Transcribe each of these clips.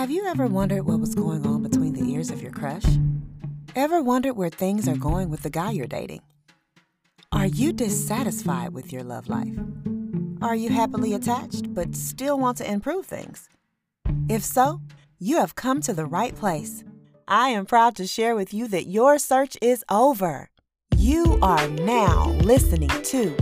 Have you ever wondered what was going on between the ears of your crush? Ever wondered where things are going with the guy you're dating? Are you dissatisfied with your love life? Are you happily attached but still want to improve things? If so, you have come to the right place. I am proud to share with you that your search is over. You are now listening to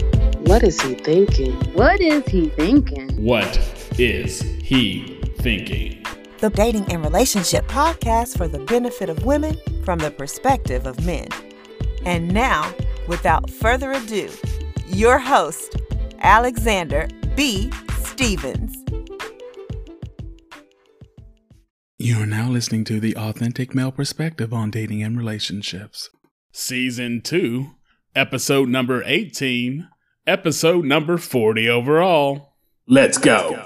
What is he thinking? What is he thinking? What is he thinking? The Dating and Relationship Podcast for the benefit of women from the perspective of men. And now, without further ado, your host, Alexander B. Stevens. You are now listening to the authentic male perspective on dating and relationships. Season 2, episode number 18, episode number 40 overall. Let's go.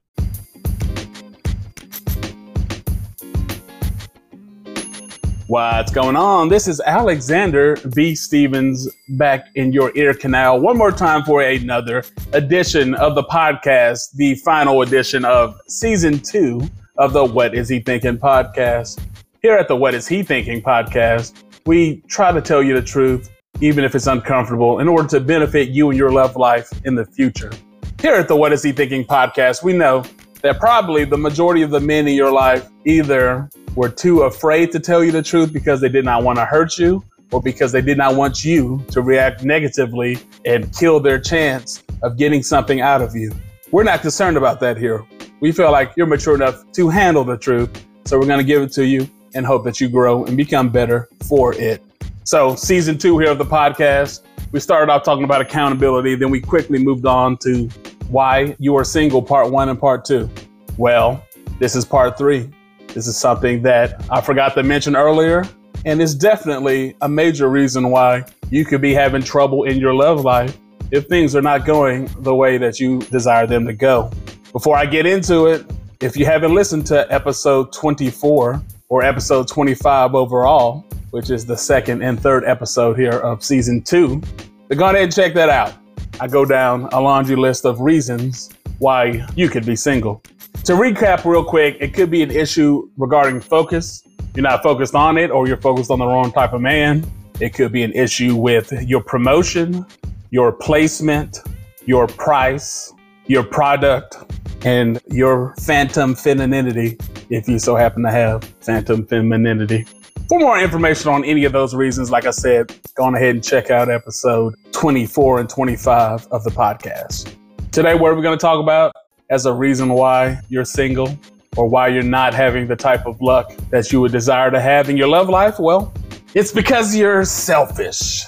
What's going on? This is Alexander B. Stevens back in your ear canal one more time for another edition of the podcast, the final edition of season two of the What Is He Thinking podcast. Here at the What Is He Thinking podcast, we try to tell you the truth, even if it's uncomfortable, in order to benefit you and your love life in the future. Here at the What Is He Thinking podcast, we know that probably the majority of the men in your life either were too afraid to tell you the truth because they did not want to hurt you or because they did not want you to react negatively and kill their chance of getting something out of you. We're not concerned about that here. We feel like you're mature enough to handle the truth. So we're going to give it to you and hope that you grow and become better for it. So, season two here of the podcast, we started off talking about accountability. Then we quickly moved on to why you are single, part one and part two. Well, this is part three. This is something that I forgot to mention earlier, and it's definitely a major reason why you could be having trouble in your love life if things are not going the way that you desire them to go. Before I get into it, if you haven't listened to episode 24 or episode 25 overall, which is the second and third episode here of season two, then go ahead and check that out. I go down a laundry list of reasons why you could be single. To recap real quick, it could be an issue regarding focus. You're not focused on it or you're focused on the wrong type of man. It could be an issue with your promotion, your placement, your price, your product, and your phantom femininity, if you so happen to have phantom femininity. For more information on any of those reasons, like I said, go on ahead and check out episode 24 and 25 of the podcast. Today, what are we going to talk about? as a reason why you're single or why you're not having the type of luck that you would desire to have in your love life? Well, it's because you're selfish.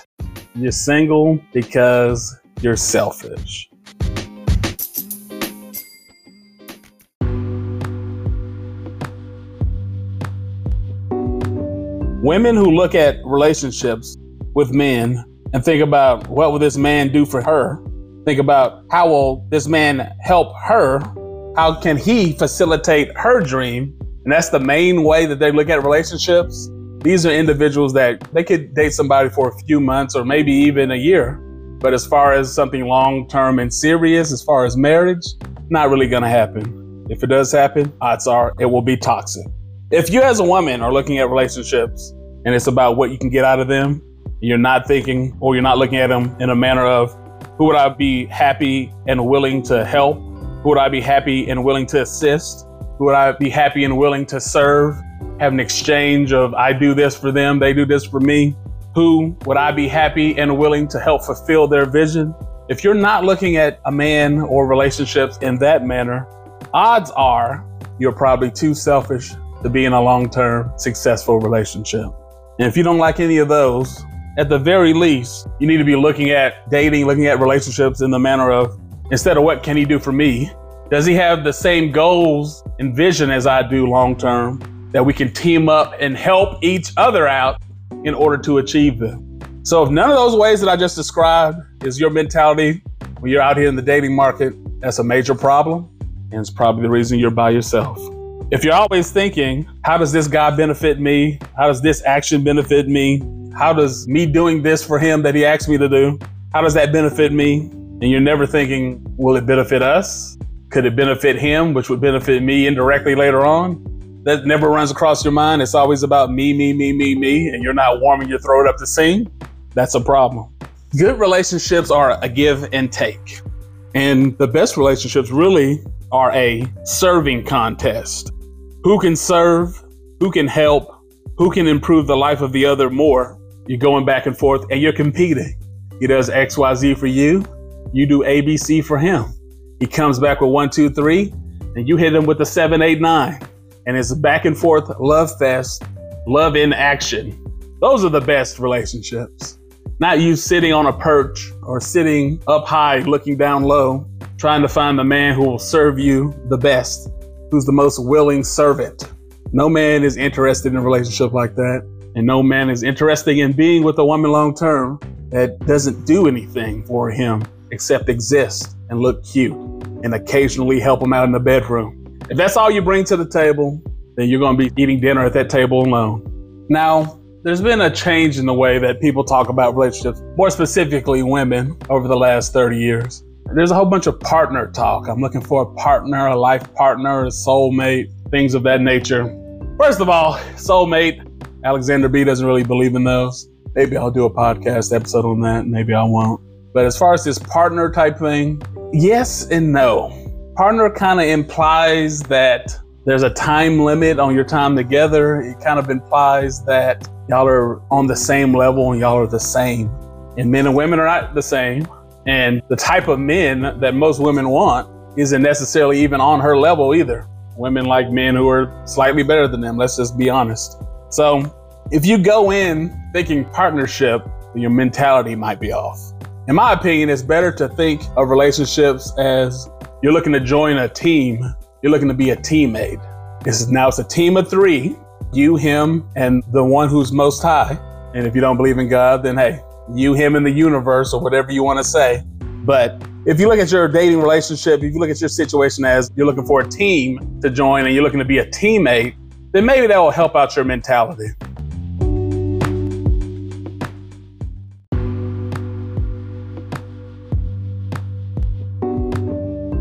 You're single because you're selfish. Women who look at relationships with men and think about what will this man do for her Think about how will this man help her? How can he facilitate her dream? And that's the main way that they look at relationships. These are individuals that they could date somebody for a few months or maybe even a year. But as far as something long term and serious, as far as marriage, not really to happen. If it does happen, odds are it will be toxic. If you as a woman are looking at relationships and it's about what you can get out of them, you're not thinking or you're not looking at them in a manner of who would I be happy and willing to help? Who would I be happy and willing to assist? Who would I be happy and willing to serve? Have an exchange of I do this for them, they do this for me. Who would I be happy and willing to help fulfill their vision? If you're not looking at a man or relationships in that manner, odds are you're probably too selfish to be in a long term successful relationship. And if you don't like any of those, at the very least, you need to be looking at dating, looking at relationships in the manner of instead of what can he do for me, does he have the same goals and vision as I do long term that we can team up and help each other out in order to achieve them? So, if none of those ways that I just described is your mentality when you're out here in the dating market, that's a major problem. And it's probably the reason you're by yourself. If you're always thinking, how does this guy benefit me? How does this action benefit me? How does me doing this for him that he asked me to do, how does that benefit me? And you're never thinking, will it benefit us? Could it benefit him, which would benefit me indirectly later on? that never runs across your mind, it's always about me, me, me, me, me, and you're not warming your throat up to sing, that's a problem. Good relationships are a give and take. And the best relationships really are a serving contest. Who can serve? Who can help? Who can improve the life of the other more? You're going back and forth and you're competing. He does XYZ for you, you do ABC for him. He comes back with one, two, three, and you hit him with the seven, eight, nine. And it's back and forth love fest, love in action. Those are the best relationships. Not you sitting on a perch or sitting up high looking down low, trying to find the man who will serve you the best, who's the most willing servant. No man is interested in a relationship like that. And no man is interested in being with a woman long term that doesn't do anything for him except exist and look cute and occasionally help him out in the bedroom. If that's all you bring to the table, then you're going to be eating dinner at that table alone. Now, there's been a change in the way that people talk about relationships, more specifically women, over the last 30 years. There's a whole bunch of partner talk. I'm looking for a partner, a life partner, a soulmate, things of that nature. First of all, soulmate, Alexander B doesn't really believe in those. Maybe I'll do a podcast episode on that. Maybe I won't. But as far as this partner type thing, yes and no. Partner kind of implies that there's a time limit on your time together. It kind of implies that y'all are on the same level and y'all are the same. And men and women are not the same. And the type of men that most women want isn't necessarily even on her level either. Women like men who are slightly better than them. Let's just be honest. So if you go in thinking partnership, your mentality might be off. In my opinion, it's better to think of relationships as you're looking to join a team. You're looking to be a teammate. Is now it's a team of three, you, him, and the one who's most high. And if you don't believe in God, then hey, you, him, and the universe, or whatever you want to say. But if you look at your dating relationship, if you look at your situation as you're looking for a team to join and you're looking to be a teammate, then maybe that will help out your mentality.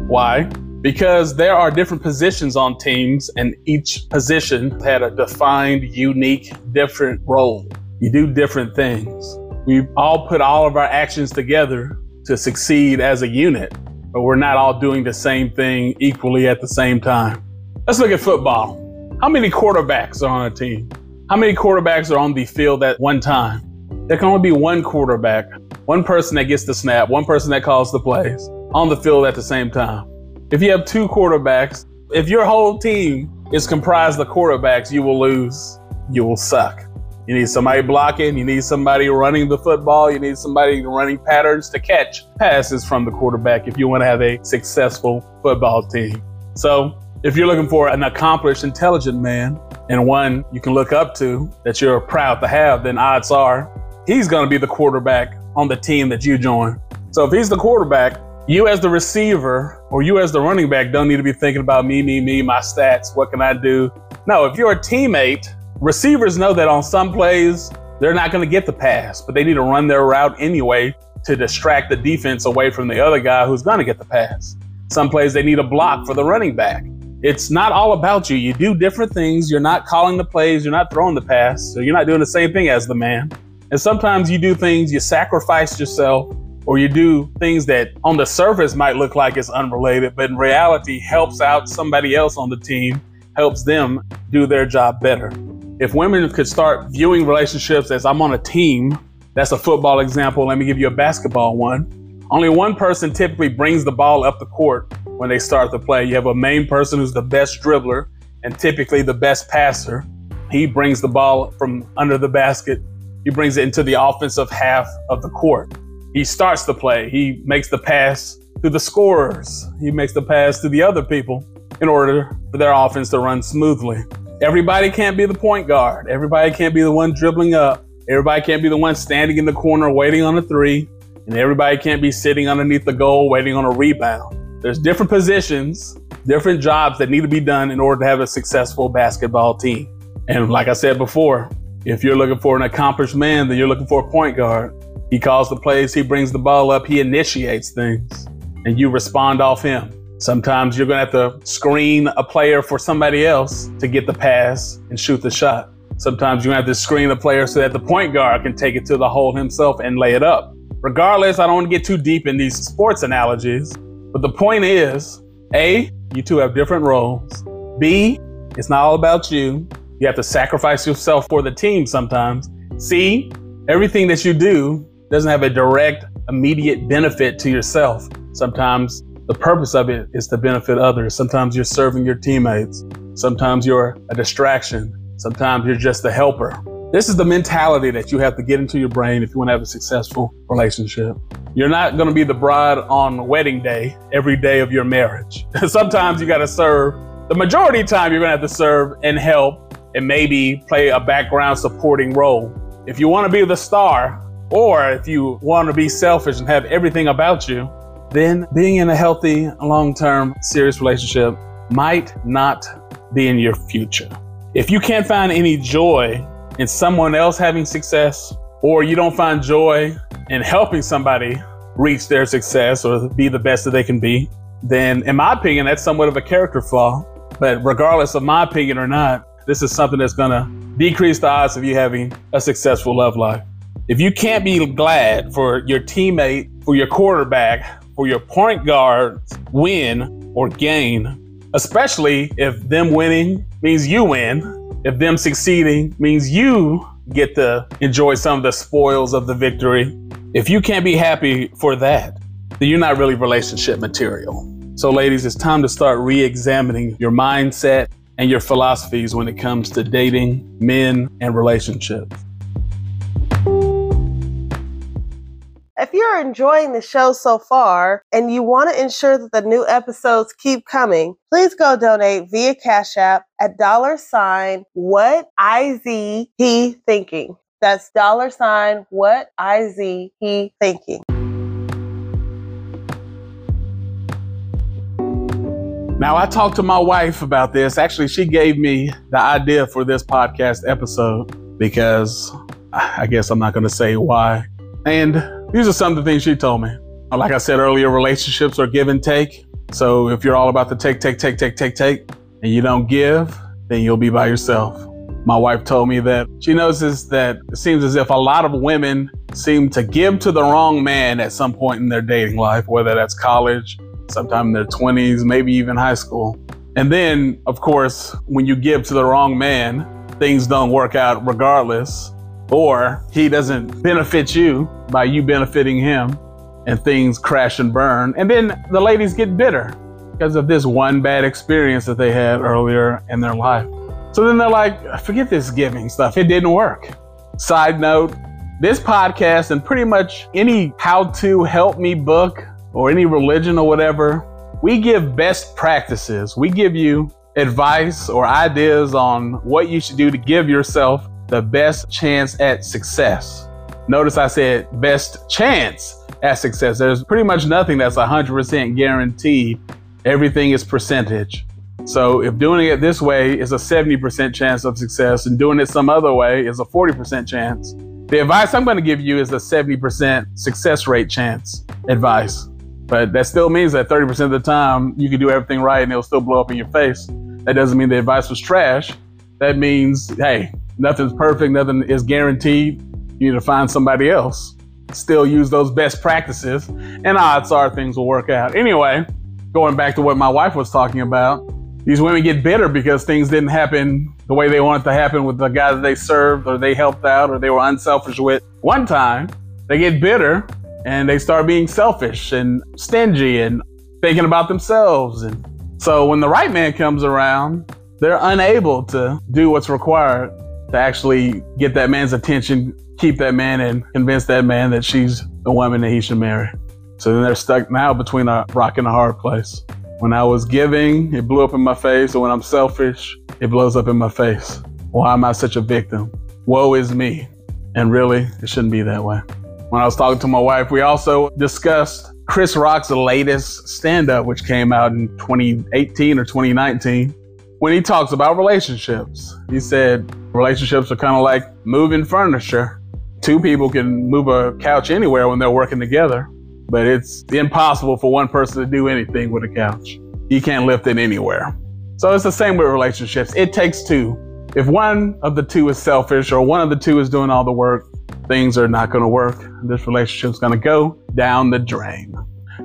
Why? Because there are different positions on teams, and each position had a defined, unique, different role. You do different things. We all put all of our actions together to succeed as a unit, but we're not all doing the same thing equally at the same time. Let's look at football. How many quarterbacks are on a team? How many quarterbacks are on the field at one time? There can only be one quarterback, one person that gets the snap, one person that calls the plays on the field at the same time. If you have two quarterbacks, if your whole team is comprised of quarterbacks, you will lose. You will suck. You need somebody blocking. You need somebody running the football. You need somebody running patterns to catch passes from the quarterback if you want to have a successful football team. So, if you're looking for an accomplished, intelligent man and one you can look up to that you're proud to have, then odds are he's going to be the quarterback on the team that you join. So, if he's the quarterback, you as the receiver or you as the running back don't need to be thinking about me, me, me, my stats, what can I do? No, if you're a teammate, receivers know that on some plays, they're not going to get the pass, but they need to run their route anyway to distract the defense away from the other guy who's going to get the pass. Some plays they need a block for the running back. It's not all about you. You do different things. You're not calling the plays, you're not throwing the pass, so you're not doing the same thing as the man. And sometimes you do things, you sacrifice yourself or you do things that on the surface might look like it's unrelated, but in reality helps out somebody else on the team, helps them do their job better. If women could start viewing relationships as I'm on a team, that's a football example. Let me give you a basketball one. Only one person typically brings the ball up the court when they start the play. You have a main person who's the best dribbler and typically the best passer. He brings the ball from under the basket. He brings it into the offensive half of the court. He starts the play. He makes the pass to the scorers. He makes the pass to the other people in order for their offense to run smoothly. Everybody can't be the point guard. Everybody can't be the one dribbling up. Everybody can't be the one standing in the corner waiting on a three. And everybody can't be sitting underneath the goal waiting on a rebound. There's different positions, different jobs that need to be done in order to have a successful basketball team. And like I said before, if you're looking for an accomplished man, then you're looking for a point guard. He calls the plays, he brings the ball up, he initiates things, and you respond off him. Sometimes you're going to have to screen a player for somebody else to get the pass and shoot the shot. Sometimes you have to screen a player so that the point guard can take it to the hole himself and lay it up. Regardless, I don't want to get too deep in these sports analogies, but the point is A, you two have different roles. B, it's not all about you. You have to sacrifice yourself for the team sometimes. C, everything that you do doesn't have a direct, immediate benefit to yourself. Sometimes the purpose of it is to benefit others. Sometimes you're serving your teammates. Sometimes you're a distraction. Sometimes you're just a helper. This is the mentality that you have to get into your brain if you want to have a successful relationship. You're not going to be the bride on wedding day every day of your marriage. Sometimes you got to serve. The majority of the time, you're going to have to serve and help and maybe play a background supporting role. If you want to be the star, or if you want to be selfish and have everything about you, then being in a healthy, long term, serious relationship might not be in your future. If you can't find any joy in someone else having success, or you don't find joy in helping somebody reach their success or be the best that they can be, then in my opinion, that's somewhat of a character flaw. But regardless of my opinion or not, this is something that's to decrease the odds of you having a successful love life. If you can't be glad for your teammate, for your quarterback, for your point guards win or gain, especially if them winning means you win, if them succeeding means you get to enjoy some of the spoils of the victory. If you can't be happy for that, then you're not really relationship material. So, ladies, it's time to start re examining your mindset and your philosophies when it comes to dating, men, and relationships. You're enjoying the show so far and you want to ensure that the new episodes keep coming, please go donate via Cash App at dollar sign what IZ he thinking. That's dollar sign what IZ he thinking. Now, I talked to my wife about this. Actually, she gave me the idea for this podcast episode because I guess I'm not going to say why. And these are some of the things she told me. Like I said earlier, relationships are give and take. So if you're all about the take, take, take, take, take, take, and you don't give, then you'll be by yourself. My wife told me that she notices that it seems as if a lot of women seem to give to the wrong man at some point in their dating life, whether that's college, sometime in their 20s, maybe even high school. And then, of course, when you give to the wrong man, things don't work out regardless or he doesn't benefit you by you benefiting him and things crash and burn. And then the ladies get bitter because of this one bad experience that they had earlier in their life. So then they're like, forget this giving stuff. It didn't work. Side note, this podcast and pretty much any how to help me book or any religion or whatever, we give best practices. We give you advice or ideas on what you should do to give yourself the best chance at success. Notice I said best chance at success. There's pretty much nothing that's 100% guaranteed. Everything is percentage. So if doing it this way is a 70% chance of success and doing it some other way is a 40% chance, the advice I'm going to give you is a 70% success rate chance advice. But that still means that 30% of the time you can do everything right and it'll still blow up in your face. That doesn't mean the advice was trash. That means, hey, Nothing's perfect, nothing is guaranteed. You need to find somebody else. Still use those best practices, and odds are things will work out. Anyway, going back to what my wife was talking about, these women get bitter because things didn't happen the way they wanted to happen with the guys they served or they helped out or they were unselfish with. One time, they get bitter and they start being selfish and stingy and thinking about themselves. And so when the right man comes around, they're unable to do what's required to actually get that man's attention, keep that man, and convince that man that she's the woman that he should marry. So then they're stuck now between a rock and a hard place. When I was giving, it blew up in my face, and when I'm selfish, it blows up in my face. Why am I such a victim? Woe is me. And really, it shouldn't be that way. When I was talking to my wife, we also discussed Chris Rock's latest stand up, which came out in 2018 or 2019 when he talks about relationships. He said relationships are kind of like moving furniture. Two people can move a couch anywhere when they're working together, but it's impossible for one person to do anything with a couch. you can't lift it anywhere. So it's the same with relationships. It takes two. If one of the two is selfish or one of the two is doing all the work, things are not going to work. This relationship's going to go down the drain.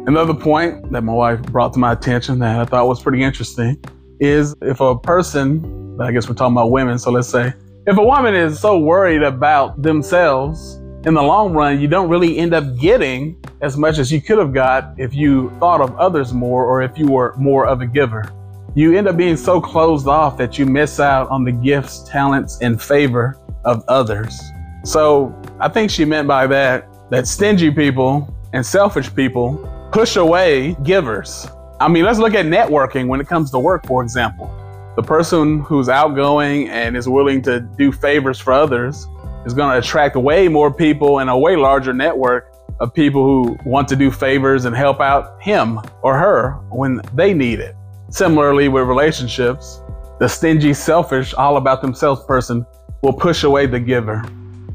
Another point that my wife brought to my attention that I thought was pretty interesting is if a person, I guess we're talking about women, so let's say, if a woman is so worried about themselves, in the long run, you don't really end up getting as much as you could have got if you thought of others more or if you were more of a giver. You end up being so closed off that you miss out on the gifts, talents, and favor of others. So I think she meant by that that stingy people and selfish people push away givers. I mean, let's look at networking when it comes to work, for example. The person who's outgoing and is willing to do favors for others is going to attract way more people and a way larger network of people who want to do favors and help out him or her when they need it. Similarly, with relationships, the stingy, selfish, all about themselves person will push away the giver.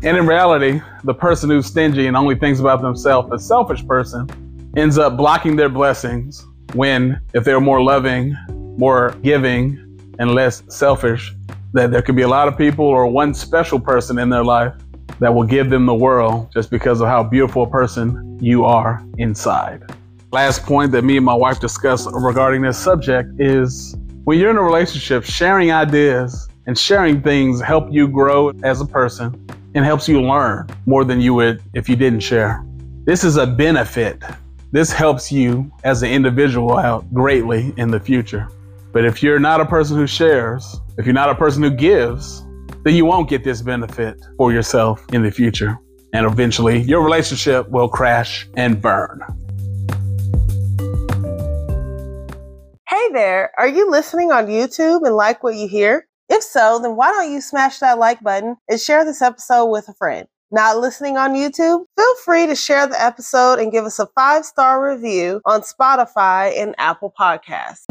And in reality, the person who's stingy and only thinks about themselves, a selfish person, ends up blocking their blessings when, if they're more loving, more giving, and less selfish, that there could be a lot of people or one special person in their life that will give them the world just because of how beautiful a person you are inside. Last point that me and my wife discussed regarding this subject is when you're in a relationship, sharing ideas and sharing things help you grow as a person and helps you learn more than you would if you didn't share. This is a benefit. This helps you as an individual out greatly in the future. But if you're not a person who shares, if you're not a person who gives, then you won't get this benefit for yourself in the future. And eventually your relationship will crash and burn. Hey there, are you listening on YouTube and like what you hear? If so, then why don't you smash that like button and share this episode with a friend? Not listening on YouTube? Feel free to share the episode and give us a five star review on Spotify and Apple Podcasts.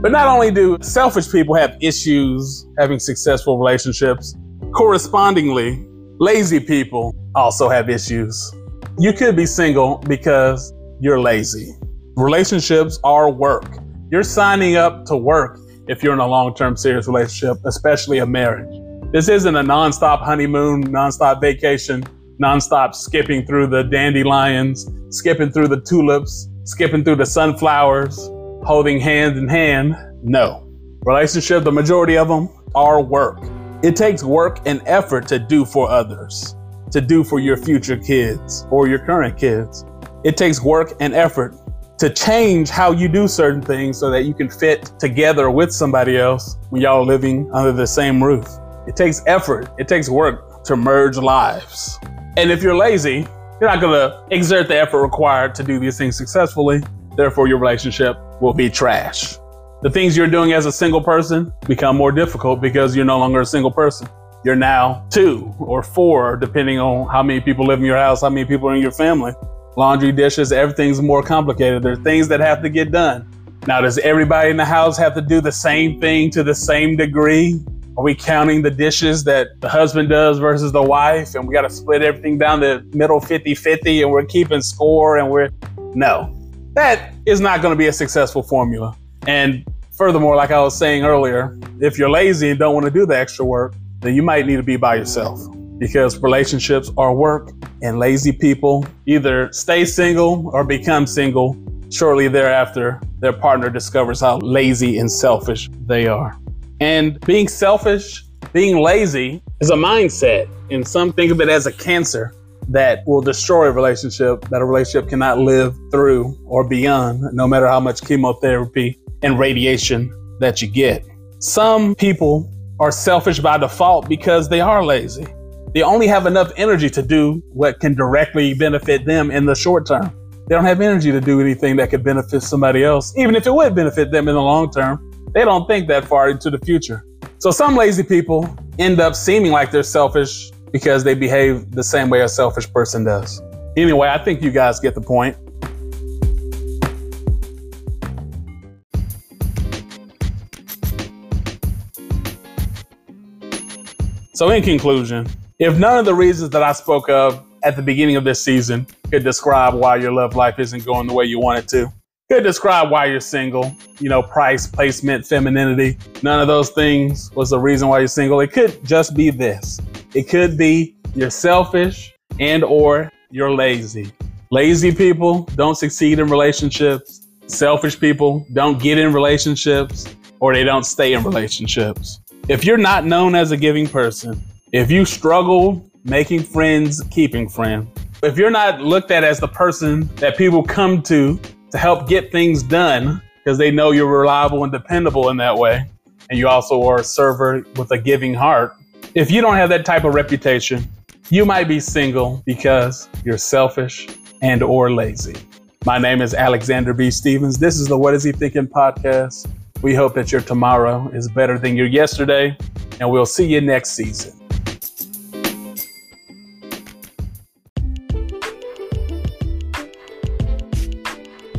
But not only do selfish people have issues having successful relationships, correspondingly, lazy people also have issues. You could be single because you're lazy. Relationships are work. You're signing up to work if you're in a long term serious relationship, especially a marriage. This isn't a nonstop honeymoon, nonstop vacation, nonstop skipping through the dandelions, skipping through the tulips, skipping through the sunflowers, holding hand in hand. No. Relationship, the majority of them are work. It takes work and effort to do for others, to do for your future kids or your current kids. It takes work and effort to change how you do certain things so that you can fit together with somebody else when y'all living under the same roof. It takes effort, it takes work to merge lives. And if you're lazy, you're not gonna exert the effort required to do these things successfully. Therefore, your relationship will be trash. The things you're doing as a single person become more difficult because you're no longer a single person. You're now two or four, depending on how many people live in your house, how many people are in your family. Laundry, dishes, everything's more complicated. There are things that have to get done. Now, does everybody in the house have to do the same thing to the same degree? Are we counting the dishes that the husband does versus the wife? And we got to split everything down the middle 50 50 and we're keeping score and we're. No, that is not going to be a successful formula. And furthermore, like I was saying earlier, if you're lazy and don't want to do the extra work, then you might need to be by yourself because relationships are work and lazy people either stay single or become single shortly thereafter their partner discovers how lazy and selfish they are. And being selfish, being lazy is a mindset and some think of it as a cancer that will destroy a relationship that a relationship cannot live through or beyond, no matter how much chemotherapy and radiation that you get. Some people are selfish by default because they are lazy. They only have enough energy to do what can directly benefit them in the short term. They don't have energy to do anything that could benefit somebody else, even if it would benefit them in the long term. They don't think that far into the future. So some lazy people end up seeming like they're selfish because they behave the same way a selfish person does. Anyway, I think you guys get the point. So, in conclusion, if none of the reasons that I spoke of at the beginning of this season could describe why your love life isn't going the way you want it to. Could describe why you're single. You know, price, placement, femininity. None of those things was the reason why you're single. It could just be this. It could be you're selfish and or you're lazy. Lazy people don't succeed in relationships. Selfish people don't get in relationships or they don't stay in relationships. If you're not known as a giving person, if you struggle making friends, keeping friends, if you're not looked at as the person that people come to to help get things done because they know you're reliable and dependable in that way, and you also are a server with a giving heart, if you don't have that type of reputation, you might be single because you're selfish and or lazy. My name is Alexander B. Stevens. This is the What Is He Thinking podcast. We hope that your tomorrow is better than your yesterday, and we'll see you next season.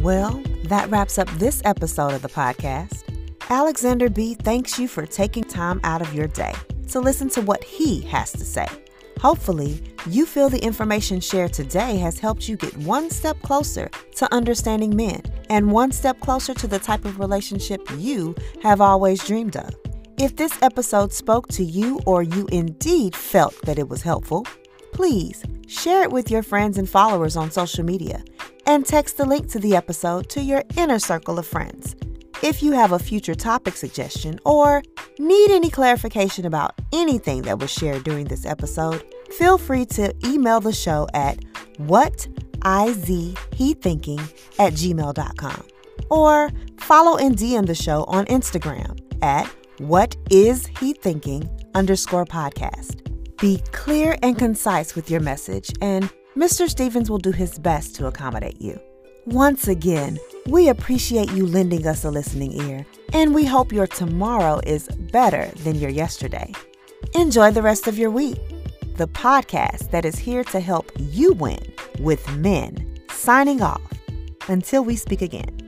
Well, that wraps up this episode of the podcast. Alexander B thanks you for taking time out of your day to listen to what he has to say. Hopefully, you feel the information shared today has helped you get one step closer to understanding men and one step closer to the type of relationship you have always dreamed of. If this episode spoke to you or you indeed felt that it was helpful, please share it with your friends and followers on social media and text the link to the episode to your inner circle of friends. If you have a future topic suggestion or need any clarification about anything that was shared during this episode, feel free to email the show at whatizhethinking at gmail.com or follow and DM the show on Instagram at whatishethinking underscore podcast. Be clear and concise with your message, and Mr. Stevens will do his best to accommodate you. Once again, we appreciate you lending us a listening ear, and we hope your tomorrow is better than your yesterday. Enjoy the rest of your week. The podcast that is here to help you win with men. Signing off. Until we speak again.